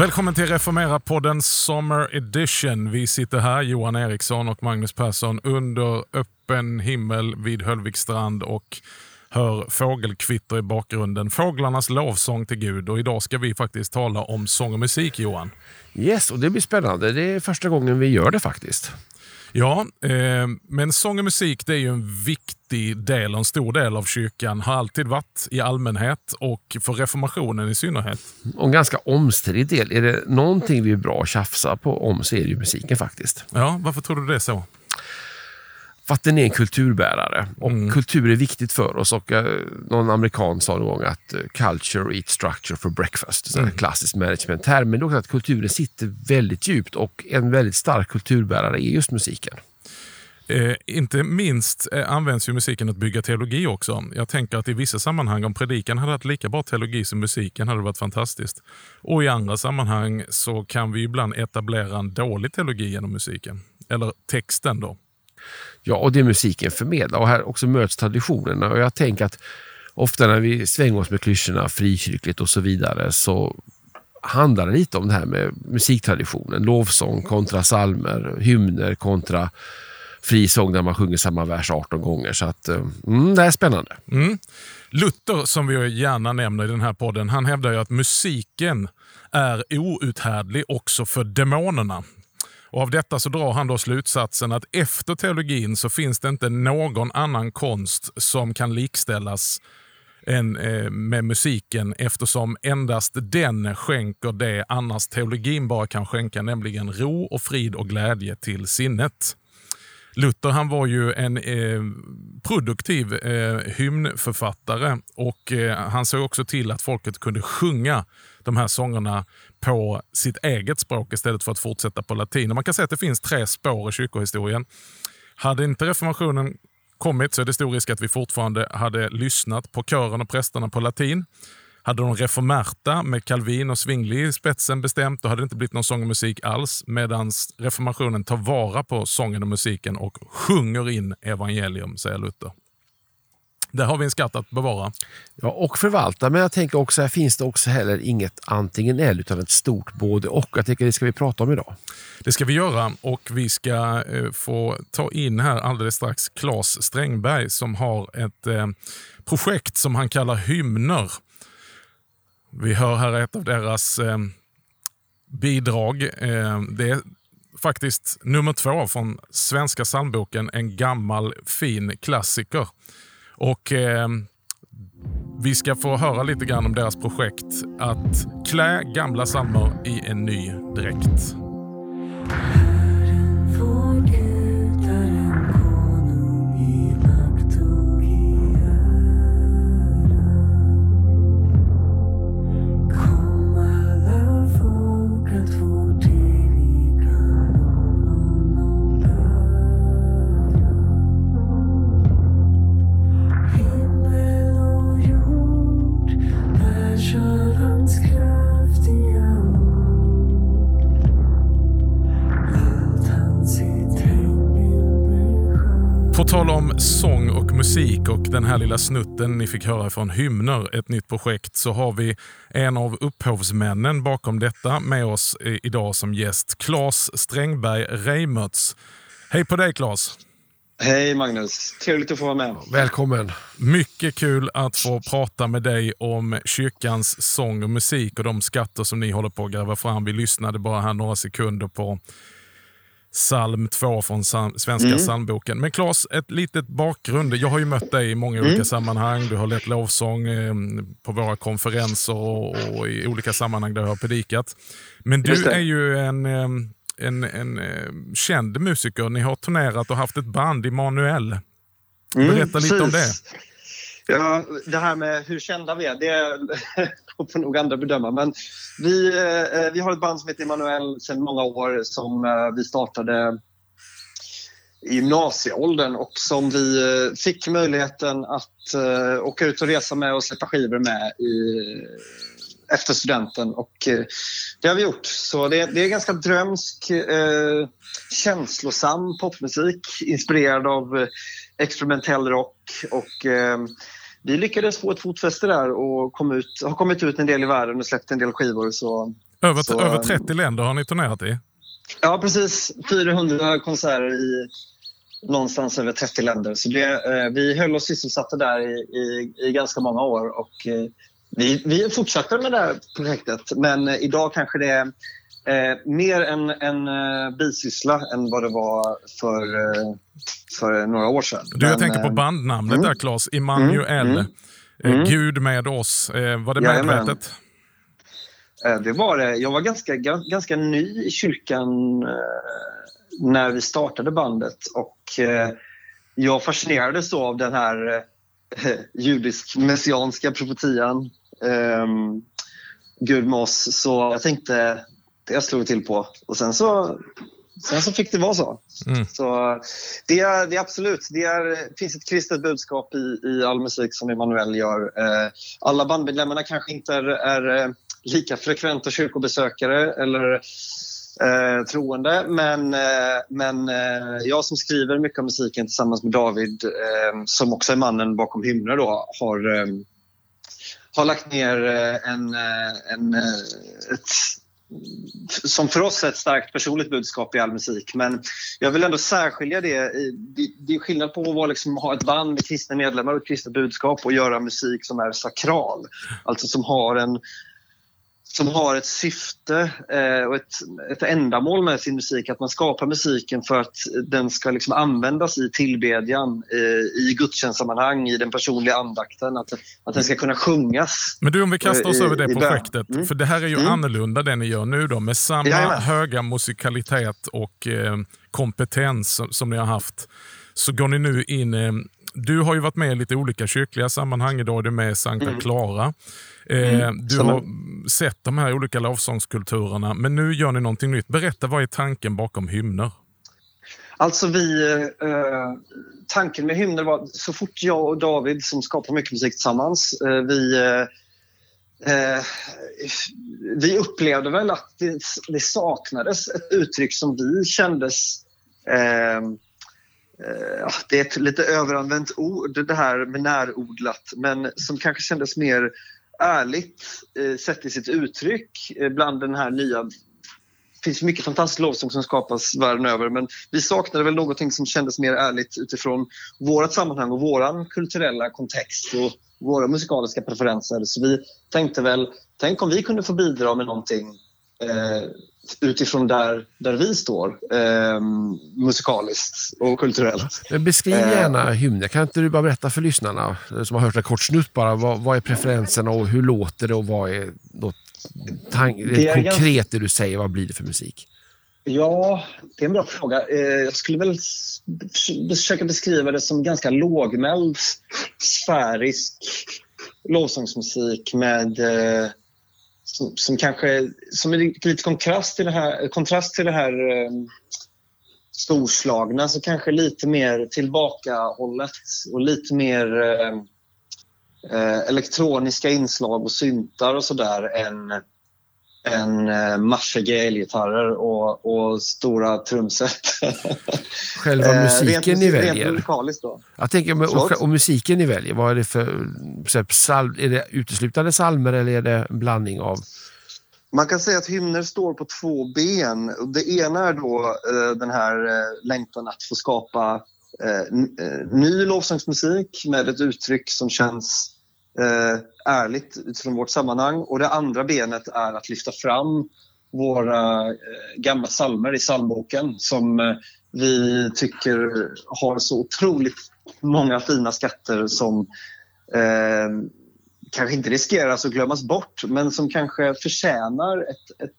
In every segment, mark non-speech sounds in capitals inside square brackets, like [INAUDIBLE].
Välkommen till Reformera-podden Summer Edition. Vi sitter här, Johan Eriksson och Magnus Persson, under öppen himmel vid Höllviksstrand och hör fågelkvitter i bakgrunden. Fåglarnas lovsång till Gud. Och idag ska vi faktiskt tala om sång och musik, Johan. Yes, och det blir spännande. Det är första gången vi gör det faktiskt. Ja, eh, men sång och musik det är ju en viktig del, en stor del av kyrkan. Har alltid varit i allmänhet och för reformationen i synnerhet. Och en ganska omstridd del. Är det någonting vi är bra att tjafsa på om så är det ju musiken faktiskt. Ja, varför tror du det är så? För att den är en kulturbärare och Mm. kultur är viktigt för oss. Och eh, Någon amerikan sa någon gång att eh, culture eats structure for breakfast. Mm. Klassisk management-term. Men det är också att kulturen sitter väldigt djupt och en väldigt stark kulturbärare är just musiken. Eh, inte minst eh, används ju musiken att bygga teologi också. Jag tänker att i vissa sammanhang, om predikan hade haft lika bra teologi som musiken, hade det varit fantastiskt. Och i andra sammanhang så kan vi ibland etablera en dålig teologi genom musiken. Eller texten då. Ja, och det musiken förmedlar. Och här också möts traditionerna. Och jag tänker att ofta när vi svänger oss med klyschorna frikyrkligt och så vidare så handlar det lite om det här med musiktraditionen. Lovsång kontra salmer, hymner kontra frisång där man sjunger samma vers 18 gånger. Så att, eh, mm, det är spännande. Mm. Luther, som vi gärna nämner i den här podden, han hävdar ju att musiken är outhärdlig också för demonerna. Och Av detta så drar han då slutsatsen att efter teologin så finns det inte någon annan konst som kan likställas än, eh, med musiken eftersom endast den skänker det annars teologin bara kan skänka, nämligen ro och frid och glädje till sinnet. Luther han var ju en eh, produktiv eh, hymnförfattare och eh, han såg också till att folket kunde sjunga de här sångerna på sitt eget språk istället för att fortsätta på latin. Och man kan säga att det finns tre spår i kyrkohistorien. Hade inte reformationen kommit så är det stor risk att vi fortfarande hade lyssnat på kören och prästerna på latin. Hade de reformerta med Calvin och Zwingli i spetsen bestämt, då hade det inte blivit någon sång och musik alls. Medan reformationen tar vara på sången och musiken och sjunger in evangelium, säger Luther. Där har vi en skatt att bevara. Ja, och förvalta, men jag tänker också här finns det också heller inget antingen eller utan ett stort både och. Jag tänker det ska vi prata om idag. Det ska vi göra och vi ska eh, få ta in här alldeles strax Claes Strängberg som har ett eh, projekt som han kallar Hymner. Vi hör här ett av deras eh, bidrag. Det är faktiskt nummer två från Svenska psalmboken, en gammal fin klassiker. Och eh, Vi ska få höra lite grann om deras projekt att klä gamla psalmer i en ny dräkt. Här lilla snutten ni fick höra från Hymner, ett nytt projekt, så har vi en av upphovsmännen bakom detta med oss idag som gäst. Claes Strängberg Reimertz. Hej på dig Claes! Hej Magnus, trevligt att få vara med. Välkommen. Mycket kul att få prata med dig om kyrkans sång och musik och de skatter som ni håller på att gräva fram. Vi lyssnade bara här några sekunder på psalm 2 från Svenska psalmboken. Men Claes, ett litet bakgrund. Jag har ju mött dig i många olika sammanhang. Du har lett lovsång eh, på våra konferenser och, och i olika sammanhang där jag har predikat. Men du är ju en, eh, en, en eh, känd musiker. Ni har turnerat och haft ett band, Immanuel. Berätta lite om det. Mm, precis. Ja, det här med hur kända vi är, det [LAUGHS] får nog andra bedöma. Men vi, eh, eh, vi har ett band som heter Emanuel sedan många år som eh, vi startade i gymnasieåldern och som vi eh, fick möjligheten att eh, åka ut och resa med och släppa skivor med i efter studenten och eh, det har vi gjort. Så det, det är ganska drömsk, eh, känslosam popmusik inspirerad av eh, experimentell rock och eh, vi lyckades få ett fotfäste där och kom ut, har kommit ut en del i världen och släppt en del skivor. Så, Över, så, över eh, 30 länder har ni turnerat i. Ja, precis. 400 konserter i någonstans över 30 länder. Så det, eh, vi höll oss sysselsatta där i, i, i ganska många år. Och, eh, vi, vi fortsätter med det här projektet, men eh, idag kanske det är eh, mer en, en eh, bisyssla än vad det var för, eh, för några år sedan. Du, jag Men, tänker på eh, bandnamnet mm. där Claes. Immanuel. Mm, Eh, Mm. Gud med oss. Eh, var det Jajamän. medvetet? Det var det. Jag var ganska, ga- ganska ny i kyrkan när vi startade bandet och jag fascinerades då av den här [LAUGHS] judisk-messianska profetian eh, Gud med oss. Så jag tänkte, det slog jag till på. Och sen så, sen så fick det vara så. Mm. Så det är, det är absolut, det är, finns ett kristet budskap i, i all musik som Emanuel gör. Eh, alla bandmedlemmarna kanske inte är, är eh, lika frekventa kyrkobesökare eller eh, troende, men, eh, men eh, jag som skriver mycket av musiken tillsammans med David, eh, som också är mannen bakom hymner, då, har, har lagt ner en, en, ett som för oss är ett starkt personligt budskap i all musik. Men jag vill ändå särskilja det. Det, är skillnad på att vara liksom, ha ett band med kristna medlemmar och ett kristet budskap och göra musik som är sakral. Alltså som har en som har ett syfte eh, och ett, ett ändamål med sin musik. Att man skapar musiken för att den ska liksom användas i tillbedjan, eh, i gudstjänstsammanhang, i den personliga andakten. Att, att den ska kunna sjungas. Men du, om vi kastar oss I- över det projektet. Mm. För det här är ju Mm. annorlunda det ni gör nu då. Med samma Jajamän. höga musikalitet och eh, kompetens som, som ni har haft. Så går ni nu in... Du har ju varit med i lite olika kyrkliga sammanhang. Idag är du med i Sankta Mm. Clara. Eh, du stämmer. har sett de här olika lovsångskulturerna, men nu gör ni någonting nytt. Berätta, vad är tanken bakom hymner? Alltså vi, eh, tanken med hymner var så fort jag och David som skapar mycket musik tillsammans, eh, vi, eh, eh, vi upplevde väl att det, det saknades ett uttryck som vi kändes eh, Eh, alltså, det är ett lite överanvänt ord det här med närodlat men som kanske kändes mer ärligt eh, sett i sitt uttryck eh, bland den här nya det finns mycket fantastisk lovsång som skapas världen över men vi saknade väl någonting som kändes mer ärligt utifrån vårt sammanhang och våran kulturella kontext och våra musikaliska preferenser. Så vi tänkte väl, tänk om vi kunde få bidra med någonting utifrån där, där vi står eh, musikaliskt och kulturellt. Men Beskriv Eh. gärna hymner. Kan inte du bara berätta för lyssnarna eh, som har hört en kort snutt bara. Vad, vad är preferenserna och hur låter det och vad är något tank, Det är konkret det du säger? Vad blir det för musik? Ja, det är en bra fråga. Eh, Jag skulle väl försöka beskriva det som ganska lågmäld, sfärisk lovsångsmusik med eh, som, som kanske som är lite kontrast till det här, kontrast till det här eh, storslagna, så kanske lite mer tillbakahållet och lite mer ehm, eh, elektroniska inslag och syntar och sådär än än eh, marschiga elgitarrer och, och stora trumset. Själva [LAUGHS] Eh, musiken rent, ni Rent väljer. musikaliskt då. Jag tänker, med, och, och musiken ni väljer, vad är det för psalm, Är det uteslutande salmer eller är det en blandning av... Man kan säga att hymner står på två ben. Det ena är då eh, den här längtan att få skapa ny lovsångsmusik med ett uttryck som känns Eh, ärligt utifrån vårt sammanhang. Och det andra benet är att lyfta fram våra eh, gamla salmer i psalmboken som eh, vi tycker har så otroligt många fina skatter som eh, kanske inte riskerar att glömmas bort men som kanske förtjänar ett, ett,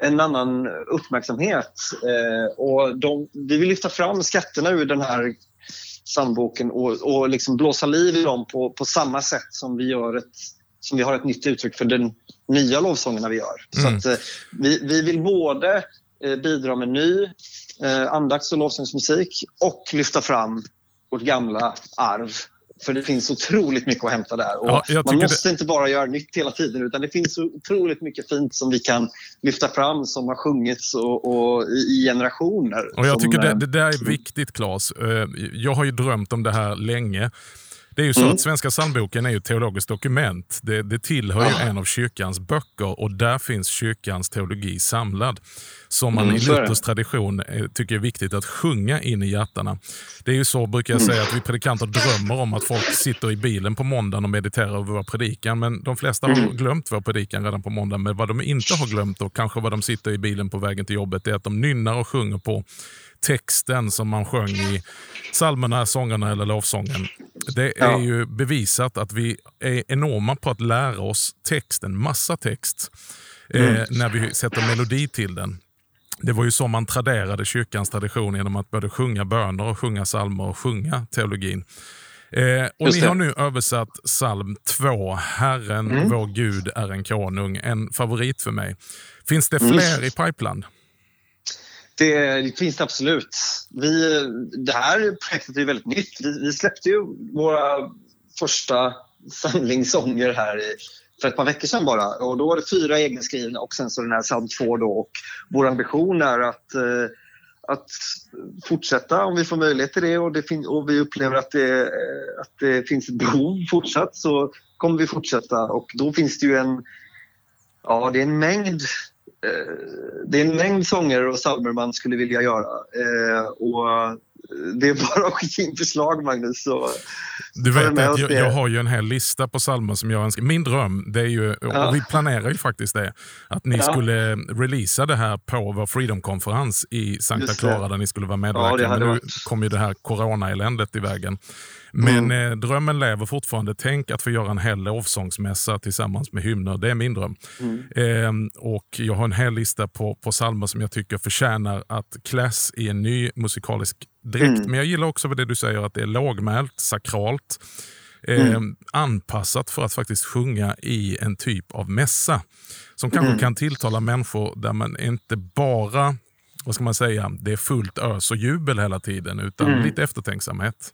en annan uppmärksamhet. Eh, och de, vi vill lyfta fram skatterna ur den här psalmboken och, och liksom blåsa liv i dem på, på samma sätt som vi, gör ett, som vi har ett nytt uttryck för den nya lovsångerna vi gör. Mm. Så att, eh, vi, vi vill både eh, bidra med ny eh, andakts och lovsångsmusik och lyfta fram vårt gamla arv För det finns otroligt mycket att hämta där. Och Ja, man måste inte bara göra nytt hela tiden utan det finns så otroligt mycket fint som vi kan lyfta fram som har sjungits och, och i i generationer. Och jag som, tycker det, eh, det där är viktigt, Claes. Eh, Jag har ju drömt om det här länge. Det är ju så Mm. att Svenska psalmboken är ju ett teologiskt dokument. Det, det tillhör ju en av kyrkans böcker och där finns kyrkans teologi samlad. Som man Mm, i. Luthers tradition eh, tycker är viktigt att sjunga in i hjärtana. Det är ju så, brukar jag Mm. säga, att vi predikanter drömmer om att folk sitter i bilen på måndagen och mediterar över vår predikan. Men de flesta har Mm. glömt vår predikan redan på måndagen. Men vad de inte har glömt och kanske vad de sitter i bilen på vägen till jobbet är att de nynnar och sjunger på texten som man sjöng i psalmerna, sångerna eller lovsången. Det är Ja. ju bevisat att vi är enorma på att lära oss text, en massa text, eh, när vi sätter melodi till den. Det var ju så man traderade kyrkans tradition genom att både sjunga böner, och sjunga psalmer och sjunga teologin. Eh, och Just ni det. har nu översatt psalm 2, Herren Mm. vår Gud är en konung, en favorit för mig. Finns det Mm. fler i pipeline? Det finns det absolut. Vi, det här projektet är ju väldigt nytt. Vi, vi släppte ju våra första samlingssånger här i, för ett par veckor sedan bara. Och då var det fyra egenskrivna och sen så den här psalm 2 då. Och vår ambition är att, eh, att fortsätta om vi får möjlighet till det och, det fin- och vi upplever att det, eh, att det finns ett behov fortsatt så kommer vi fortsätta. Och då finns det ju en, ja det är en mängd det är en mängd sånger och psalmer man skulle vilja göra. Eh, och det är bara [LAUGHS] att skicka in förslag, Magnus. Så, Du vet att jag, jag har ju en hel lista på psalmer som jag önskar. Min dröm, det är ju, Ja. och vi planerar ju faktiskt det, att ni Ja. skulle releasa det här på vår Freedom-konferens i Santa. Clara där ni skulle vara Ja, medverkande. Men nu kom ju det här corona-eländet i vägen. Men Mm. eh, drömmen lever fortfarande. Tänk att få göra en hel lovsångsmässa tillsammans med hymner. Det är min dröm. Mm. Ehm, och Jag har en hel lista på, på psalmer som jag tycker förtjänar att kläs i en ny musikalisk dräkt. Mm. Men jag gillar också det du säger att det är lågmält, sakralt. Eh, Mm. anpassat för att faktiskt sjunga i en typ av mässa. Som kanske Mm. kan tilltala människor där man inte bara, vad ska man säga, det är fullt ös och jubel hela tiden utan Mm. lite eftertänksamhet.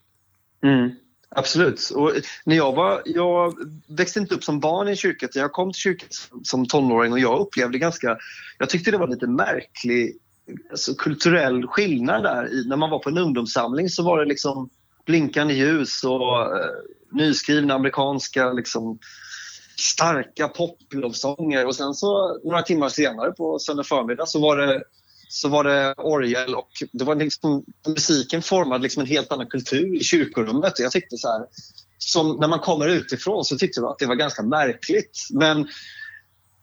Mm, absolut. Och när jag, var, jag växte inte upp som barn i kyrkan. Jag kom till kyrkan som- tonåring och jag upplevde ganska... Jag tyckte det var lite märklig alltså, kulturell skillnad där. I, när man var på en ungdomssamling så var det liksom blinkande ljus och eh, nyskrivna amerikanska liksom, starka poplovsånger och sen så några timmar senare på söndag förmiddag så var det så var det orgel och det var liksom, musiken formade liksom en helt annan kultur i kyrkorummet. Jag tyckte så här, som när man kommer utifrån så tyckte jag att det var ganska märkligt. Men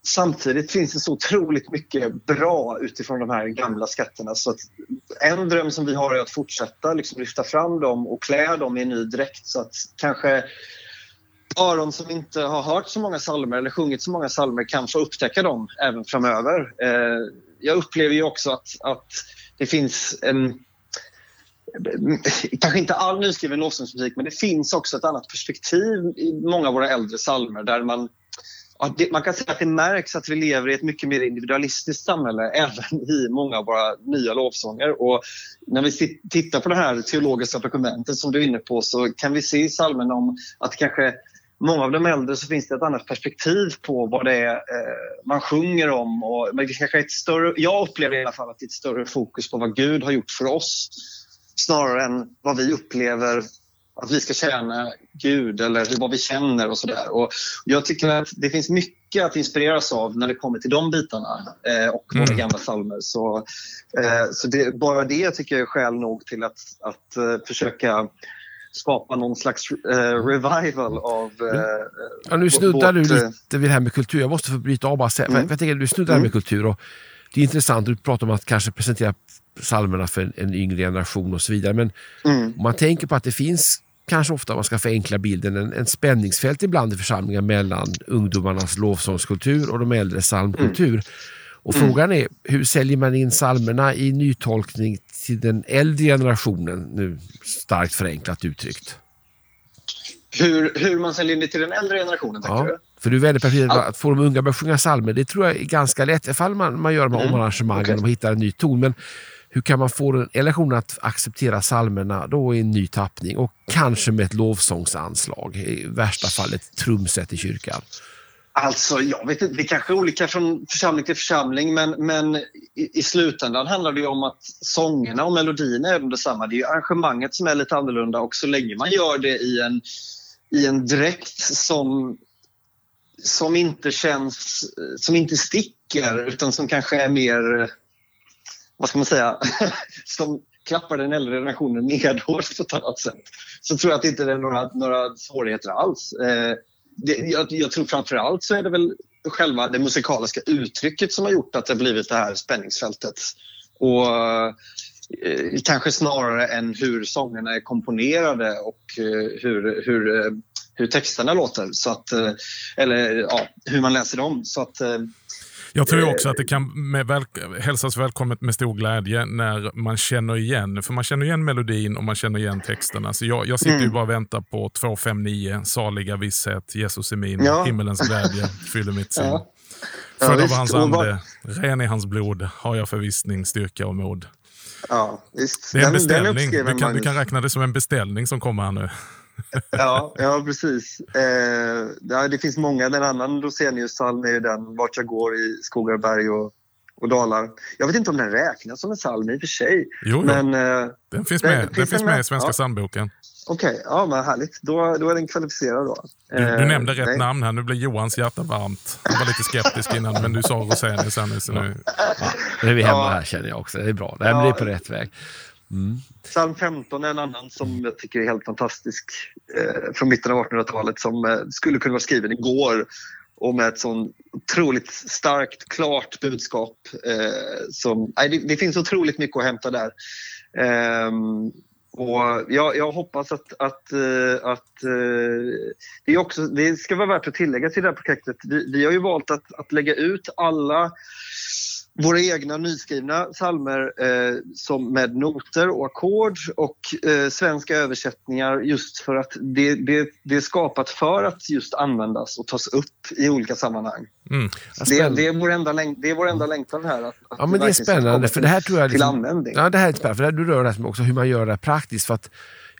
samtidigt finns det så otroligt mycket bra utifrån de här gamla skatterna. Så att en dröm som vi har är att fortsätta liksom lyfta fram dem och klä dem i en ny dräkt så att kanske öron som inte har hört så många salmer eller sjungit så många salmer kan få upptäcka dem även framöver. Eh, jag upplever ju också att, att det finns en Kanske inte all nyskriven lovsångsmusik men det finns också ett annat perspektiv i många av våra äldre salmer där man man kan säga att det märks att vi lever i ett mycket mer individualistiskt samhälle även i många av våra nya lovsånger. Och när vi tittar på det här teologiska dokumentet som du är inne på så kan vi se i psalmerna om att kanske många av de äldre så finns det ett annat perspektiv på vad det är eh, man sjunger om. Och, men det kanske är ett större, jag upplever i alla fall att det är ett större fokus på vad Gud har gjort för oss snarare än vad vi upplever att vi ska tjäna Gud eller vad vi känner och sådär. Och jag tycker att det finns mycket att inspireras av när det kommer till de bitarna eh, och våra Mm. gamla psalmer. Så, eh, så det, bara det tycker jag är skäl nog till att, att eh, försöka skapa någon slags eh, revival av eh, Ja, nu snuddar du vårt, eh, lite vid det här med kultur. Jag måste få bryta av bara säga, Mm. jag tänker, du snuddar Mm. med kultur och det är intressant, du pratar om att kanske presentera psalmerna för en, en yngre generation och så vidare. Men Mm, om man tänker på att det finns kanske ofta, om man ska förenkla bilden, en, en spänningsfält ibland i församlingar mellan ungdomarnas lovsångskultur och de äldre psalmkultur. Och Mm. frågan är, hur säljer man in psalmerna i nytolkning till den äldre generationen, nu starkt förenklat uttryckt? hur, hur man säljer in det till den äldre generationen, tänker Ja, du? för du är väldigt perfekt att få de unga att börja sjunga psalmer. Det tror jag är ganska lätt ifall man, man gör de här Mm, omarrangemangen okej. och hittar en ny ton. Men hur kan man få den relationen att acceptera psalmerna då i en ny tappning och kanske med ett lovsångsanslag, i värsta fall ett trumset i kyrkan? Alltså, jag vet inte, det är kanske är olika från församling till församling men, men i, i slutändan handlar det ju om att sångerna och melodierna är detsamma. Det är ju arrangemanget som är lite annorlunda och så länge man gör det i en, i en dräkt som, som inte känns, som inte sticker utan som kanske är mer, vad ska man säga, [LAUGHS] som klappar den äldre generationen [LAUGHS] medhårs på ett annat sätt. Så tror jag att det inte är några, några svårigheter alls. Eh, det, jag, jag tror framförallt så är det väl själva det musikaliska uttrycket som har gjort att det har blivit det här spänningsfältet. Och eh, kanske snarare än hur sångerna är komponerade och eh, hur, hur, eh, hur texterna låter. Så att, eh, eller ja, hur man läser dem. Så att, eh, jag tror ju också att det kan med väl, hälsas välkommet med stor glädje när man känner igen, för man känner igen melodin och man känner igen texterna. Så jag, jag sitter ju Mm. bara och väntar på 259, saliga visshet, Jesus är min, Ja. himmelens glädje [LAUGHS] fyller mitt sinn. Ja. Ja, Född av visst. hans ande, ren i hans blod, har jag förvissning, styrka och mod. ja, visst. Det är en Den- den beställning. Du uppskrev kan, du kan räkna det som en beställning som kommer här nu. [LAUGHS] Ja, ja precis. Eh, ja, det finns många. En annan Rosenius-psalm är ju den Vart jag går i skogar, berg och, och dalar. Jag vet inte om den räknas som en psalm i och för sig. Jo, jo. Men eh, den finns den- med, den finns finns den med i? Svenska Ja. psalmboken. okej, ja men härligt. Då, då är den kvalificerad då. Du, du Eh, nämnde rätt nej. namn här. Nu blir Johans hjärta varmt. Han var lite skeptisk innan, men du sa Rosenius nu. Så nu Nu är vi hemma Ja. här känner jag också. Det är bra. Det här Ja. blir på rätt väg. Mm. Psalm 15 är en annan som jag tycker är helt fantastisk. Eh, från mitten av 1800-talet som eh, skulle kunna vara skriven igår och med ett sånt otroligt starkt, klart budskap. Eh, som, nej, det, det finns otroligt mycket att hämta där. Eh, och jag, jag hoppas att, att, eh, att eh, det, är också, det ska vara värt att tillägga till det här projektet. Vi, vi har ju valt att, att lägga ut alla våra egna nyskrivna psalmer eh, som med noter och ackord och eh, svenska översättningar just för att det, det, det är skapat för att just användas och tas upp i olika sammanhang. Mm. Det, det, är vår enda läng- det är vår enda längtan här. Att, att Ja, men det är spännande. För det här tror jag till liksom, användning. Ja, det här är spännande. För det här, du rör det också hur man gör det här praktiskt. För att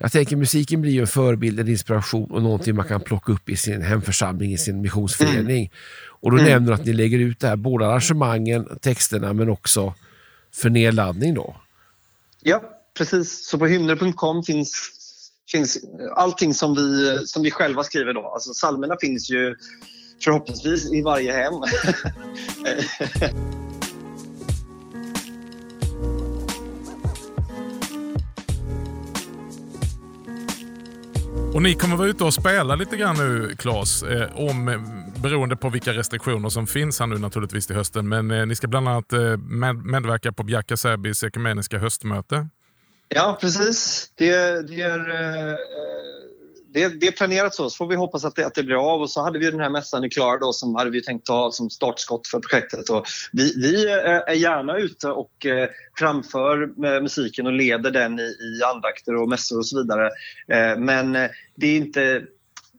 jag tänker musiken blir ju en förebild, en inspiration och någonting man kan plocka upp i sin hemförsamling, i sin missionsförening. Och då Mm. nämner att ni lägger ut det här, både arrangemangen, texterna men också för nedladdning då. Ja, precis. Så på hymner.com finns, finns allting som vi, som vi själva skriver då. Alltså psalmerna finns ju förhoppningsvis i varje hem. [LAUGHS] Och ni kommer vara ute och spela lite grann nu, Claes, eh, om, beroende på vilka restriktioner som finns här nu naturligtvis till hösten. Men eh, ni ska bland annat eh, med, medverka på Bjärka Säbys ekumeniska höstmöte. Ja, precis. Det, det, är, eh, eh det, det är planerat så. Så får vi hoppas att det, att det blir av. Och så hade vi den här mässan i Klara då, som hade vi tänkt ha som startskott för projektet. Och vi, vi eh, är gärna ute och eh, framför eh, musiken och leder den i, i andakter och mässor och så vidare. Eh, Men det är inte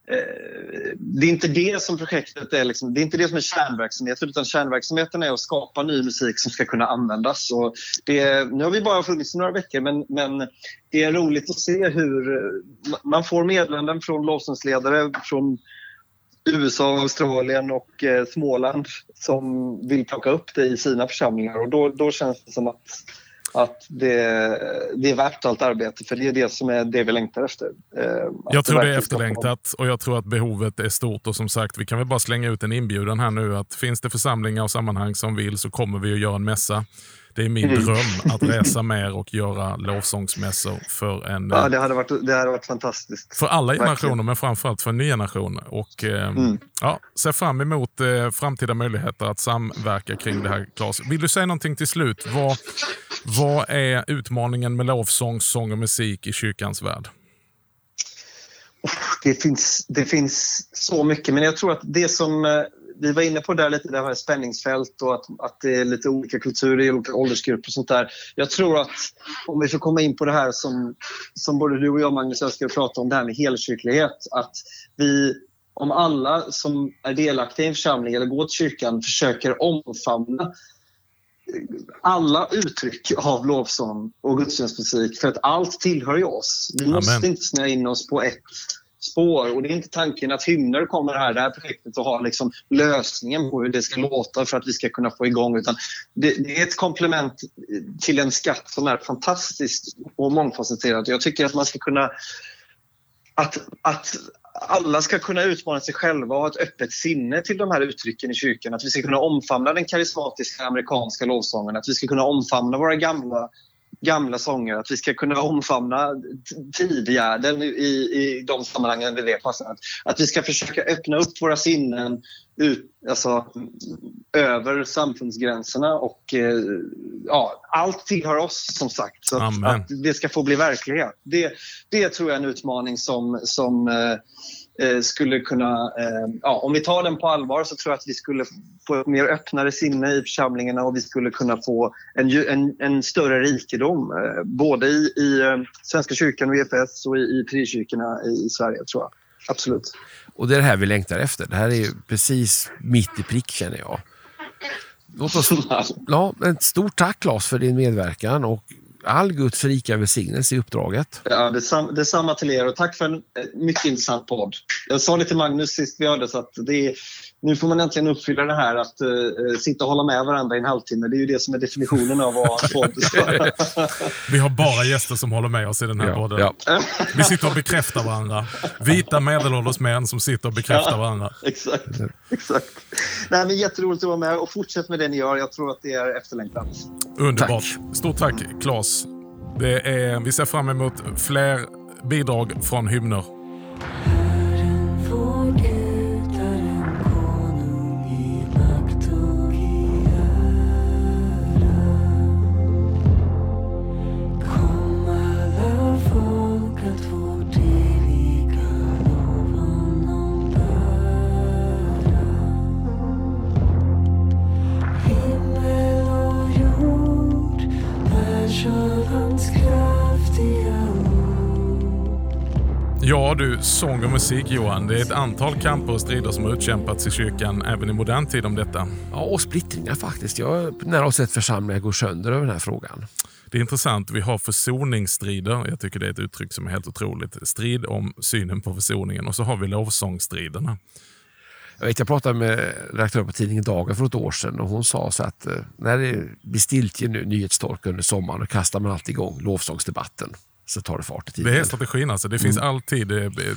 Eh, det är inte det som projektet är, liksom, det är inte det som är kärnverksamheten utan kärnverksamheten är att skapa ny musik som ska kunna användas. Och det, nu har vi bara funnits i några veckor men, men det är roligt att se hur man får meddelanden från lovsångsledare från USA, Australien och eh, Småland som vill plocka upp det i sina församlingar och då, då känns det som att, att det, det är värt allt arbete för det är det som är det vi längtar efter. Eh, Jag tror det är ska komma. efterlängtat och jag tror att behovet är stort. Och som sagt, vi kan väl bara slänga ut en inbjudan här nu att finns det församlingar och sammanhang som vill så kommer vi att göra en mässa. Det är min Mm. dröm att resa mer och göra lovsångsmässor för, en, Ja, det hade varit, det hade varit fantastiskt. för alla verkligen. generationer, men framförallt för en ny generation. Och, eh, Mm. ja, ser fram emot eh, framtida möjligheter att samverka kring det här, Claes. Vill du säga någonting till slut? Vad, vad är utmaningen med lovsång, sång och musik i kyrkans värld? Det finns, det finns så mycket, men jag tror att det som eh, vi var inne på där lite, det här spänningsfält och att, att det är lite olika kulturer i olika åldersgrupper och sånt där. Jag tror att om vi får komma in på det här som, som både du och jag Magnus älskar att prata om, det här med helkyrklighet. Att vi, om alla som är delaktiga i en församling eller går till kyrkan försöker omfamna alla uttryck av lovsång och gudstjänstmusik för att allt tillhör ju oss. Vi Amen. måste inte snöa in oss på ett spår och det är inte tanken att hymner kommer här, det här projektet och har liksom lösningen på hur det ska låta för att vi ska kunna få igång utan det, det är ett komplement till en skatt som är fantastisk och mångfacetterad. Jag tycker att man ska kunna att, att alla ska kunna utmana sig själva och ha ett öppet sinne till de här uttrycken i kyrkan. Att vi ska kunna omfamna den karismatiska amerikanska lovsången, att vi ska kunna omfamna våra gamla, gamla sånger, att vi ska kunna omfamna t- tidgärden i, i de sammanhangen där det passar. Att, att vi ska försöka öppna upp våra sinnen ut, alltså, över samfundsgränserna och eh, ja, allt tillhör oss som sagt. Så att, Amen. att det ska få bli verklighet. Det, det tror jag är en utmaning som, som eh, skulle kunna, eh, ja, om vi tar den på allvar så tror jag att vi skulle få ett mer öppnare sinne i församlingarna och vi skulle kunna få en, en, en större rikedom eh, både i, i eh, Svenska kyrkan och EFS och i, i frikyrkorna i Sverige tror jag. Absolut. Och det är det här vi längtar efter. Det här är ju precis mitt i prick känner jag. Låt oss, [LAUGHS] ja, ett stort tack Claes för din medverkan och all Guds rika välsignelse i uppdraget. Ja, detsamma, detsamma till er och tack för en eh, mycket intressant podd. Jag sa det till Magnus sist vi hördes att det är, nu får man äntligen uppfylla det här att uh, sitta och hålla med varandra i en halvtimme. Det är ju det som är definitionen av vad en podd [LAUGHS] Vi har bara gäster som håller med oss i den här Ja, podden. ja. Vi sitter och bekräftar varandra. Vita medelålders män som sitter och bekräftar varandra. Exakt. exakt. Nej, men jätteroligt att vara med och fortsätt med det ni gör. Jag tror att det är efterlängtat. Underbart. Stort tack Claes. Det är, vi ser fram emot fler bidrag från hymner. Ja du, sång och musik Johan. Det är ett antal kamper och strider som har utkämpats i kyrkan även i modern tid om detta. Ja, och splittringar faktiskt. Jag har nära sett församlingar gå sönder över den här frågan. Det är intressant. Vi har försoningsstrider. Jag tycker det är ett uttryck som är helt otroligt. Strid om synen på försoningen. Och så har vi lovsångsstriderna. Jag, vet, jag pratade med redaktören på tidningen Dagen för ett år sedan och hon sa så att eh, när det blir stiltje nu, nyhetstorka under sommaren, då kastar man alltid igång lovsångsdebatten. Så tar det fart i Det är strategin alltså. Det finns, alltid, eh, det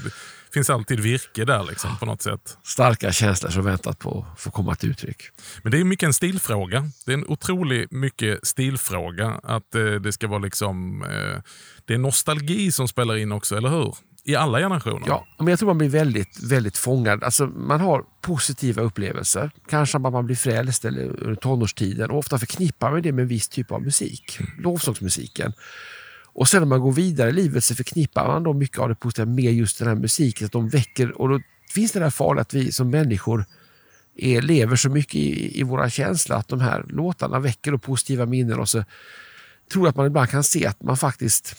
finns alltid virke där liksom, på något sätt. Starka känslor som väntat på att få komma till uttryck. Men det är mycket en stilfråga. Det är en otroligt mycket stilfråga. Att eh, det ska vara liksom... Eh, det är nostalgi som spelar in också, eller hur? I alla generationer. Ja, men jag tror man blir väldigt, väldigt fångad. Alltså, man har positiva upplevelser. Kanske att man blir frälst eller under tonårstiden. Och ofta förknippar man det med en viss typ av musik. Lovsångsmusiken. Och sen när man går vidare i livet så förknippar man då mycket av det positiva med just den här musiken. Att de väcker, och då finns det där farliga att vi som människor är, lever så mycket i, i våra känslor att de här låtarna väcker då positiva minnen. Och så tror jag att man ibland kan se att man faktiskt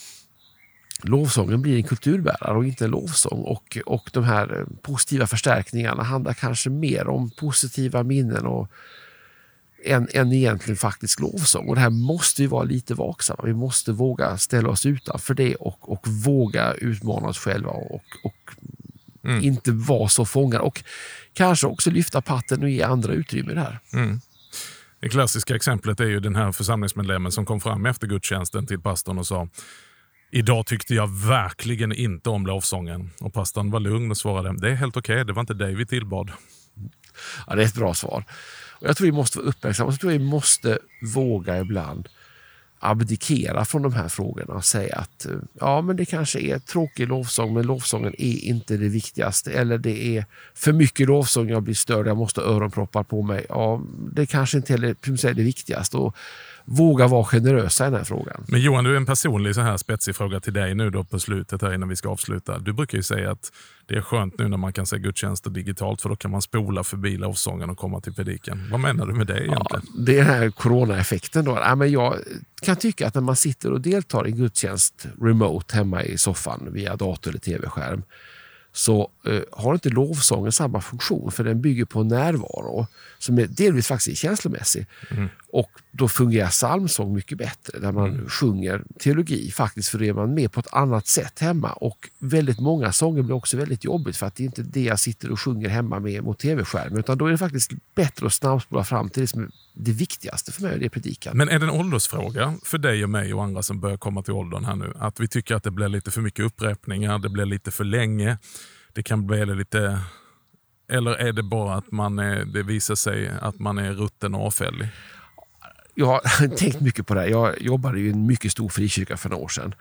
lovsången blir en kulturbärare och inte en lovsång. Och, och de här eh, positiva förstärkningarna handlar kanske mer om positiva minnen och än, än egentligen faktisk lovsång. Och det här måste vi vara lite vaksamma. Vi måste våga ställa oss utanför det och, och våga utmana oss själva och, och Mm. inte vara så fångade. Och kanske också lyfta patten och ge andra utrymme i det här. Mm. Det klassiska exemplet är ju den här församlingsmedlemmen som kom fram efter gudstjänsten till pastorn och sa Idag tyckte jag verkligen inte om lovsången. Och pastorn var lugn och svarade det är helt okej, det var inte dig vi tillbad. Ja, det är ett bra svar. Jag tror vi måste vara uppmärksamma. Jag tror vi måste våga ibland abdikera från de här frågorna och säga att eh, ja, men det kanske är tråkig lovsång, men lovsången är inte det viktigaste. Eller det är för mycket lovsång, jag blir störd, jag måste ha öronproppar på mig. Ja, det kanske inte heller är det viktigaste. Och våga vara generösa i den här frågan. Men Johan, du är en personlig så här spetsig fråga till dig nu då på slutet här innan vi ska avsluta. Du brukar ju säga att det är skönt nu när man kan se gudstjänster digitalt för då kan man spola förbi lovsången och komma till predikan. Vad menar du med det Ja, egentligen? det är den här coronaeffekten. Då. Ja, men jag kan tycka att när man sitter och deltar i gudstjänst remote hemma i soffan via dator eller tv-skärm så eh, har inte lovsången samma funktion för den bygger på närvaro som är delvis faktiskt är känslomässig. Och då fungerar psalmsång mycket bättre där man sjunger teologi faktiskt för det är man med på ett annat sätt hemma. Och väldigt många sånger blir också väldigt jobbigt för att det är inte det jag sitter och sjunger hemma med mot tv-skärmen utan då är det faktiskt bättre att snabbspola fram till det som är det viktigaste för mig är predikan. Men är det en åldersfråga för dig och mig och andra som börjar komma till åldern här nu? Att vi tycker att det blir lite för mycket upprepningar, det blir lite för länge, det kan bli lite... Eller är det bara att man är, det visar sig att man är rutten och avfällig? jag har [LAUGHS] tänkt mycket på det här. Jag jobbade i en mycket stor frikyrka för några år sedan.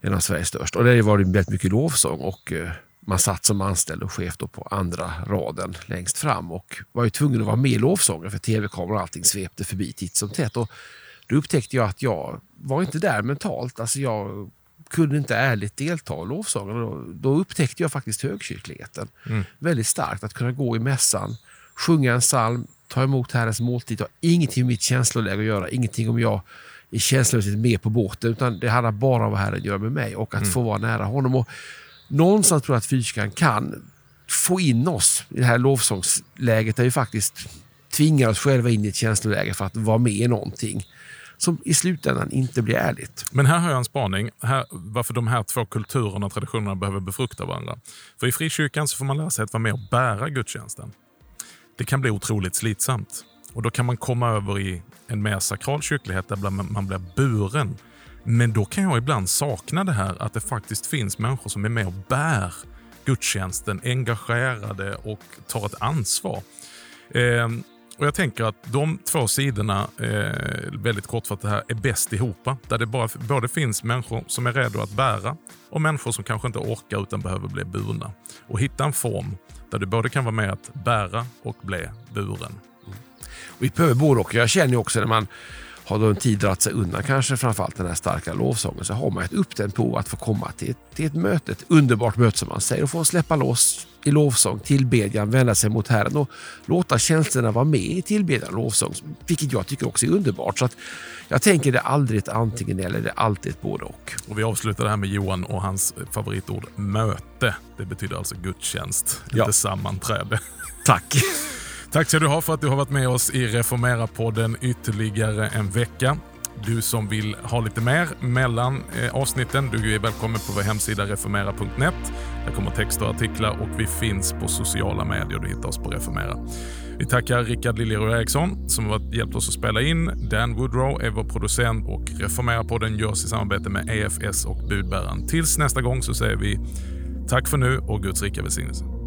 En av Sveriges största. Och där var det väldigt mycket lovsång. Och eh, man satt som anställd och chef på andra raden längst fram. Och var ju tvungen att vara med i lovsången för tv-kameror och allting svepte förbi titt som tätt. Och då upptäckte jag att jag var inte där mentalt. Alltså jag kunde inte ärligt delta i lovsången. Då, då upptäckte jag faktiskt högkyrkligheten. Väldigt starkt att kunna gå i mässan, sjunga en psalm, ta emot Herrens måltid. Det har ingenting med mitt känsloläge att göra. Ingenting om jag är känslomässigt med på båten. Utan det handlar bara om vad Herren gör med mig och att få vara nära honom. Och någonstans tror jag att fyrskan kan få in oss i det här lovsångsläget där vi faktiskt tvingar oss själva in i ett känsloläge för att vara med i någonting som i slutändan inte blir ärligt. Men här har jag en spaning här, varför de här två kulturerna och traditionerna behöver befrukta varandra. För i frikyrkan så får man lära sig att vara med och bära gudstjänsten. Det kan bli otroligt slitsamt. Och Då kan man komma över i en mer sakral kyrklighet där man blir buren. Men då kan jag ibland sakna det här att det faktiskt finns människor som är med och bär gudstjänsten, engagerade och tar ett ansvar. Eh, och Jag tänker att de två sidorna, eh, väldigt kortfattat här, är bäst ihop. Där det bara, både finns människor som är redo att bära och människor som kanske inte orkar utan behöver bli burna. Och hitta en form där du både kan vara med att bära och bli buren. Vi behöver både och. Jag känner ju också när man har då en tid dragit sig undan kanske framförallt den här starka lovsången så har man ett upptempo att få komma till ett, till ett möte, ett underbart möte som man säger och få släppa loss i lovsång, tillbedjan, vända sig mot Herren och låta känslorna vara med i tillbedjan och lovsång, vilket jag tycker också är underbart. Så att jag tänker det är aldrig ett antingen eller, det är alltid ett både och. Och Vi avslutar det här med Johan och hans favoritord möte. Det betyder alltså gudstjänst, Ja. inte sammanträde. Tack! [LAUGHS] Tack ska du ha för att du har varit med oss i Reformera-podden ytterligare en vecka. Du som vill ha lite mer mellan eh, avsnitten, du är välkommen på vår hemsida reformera.net. Där kommer texter och artiklar och vi finns på sociala medier. Du hittar oss på Reformera. Vi tackar Rickard Liljerud Eriksson som har hjälpt oss att spela in. Dan Woodrow är vår producent och Reformera-podden görs i samarbete med EFS och Budbäraren. Tills nästa gång så säger vi tack för nu och Guds rika välsignelse.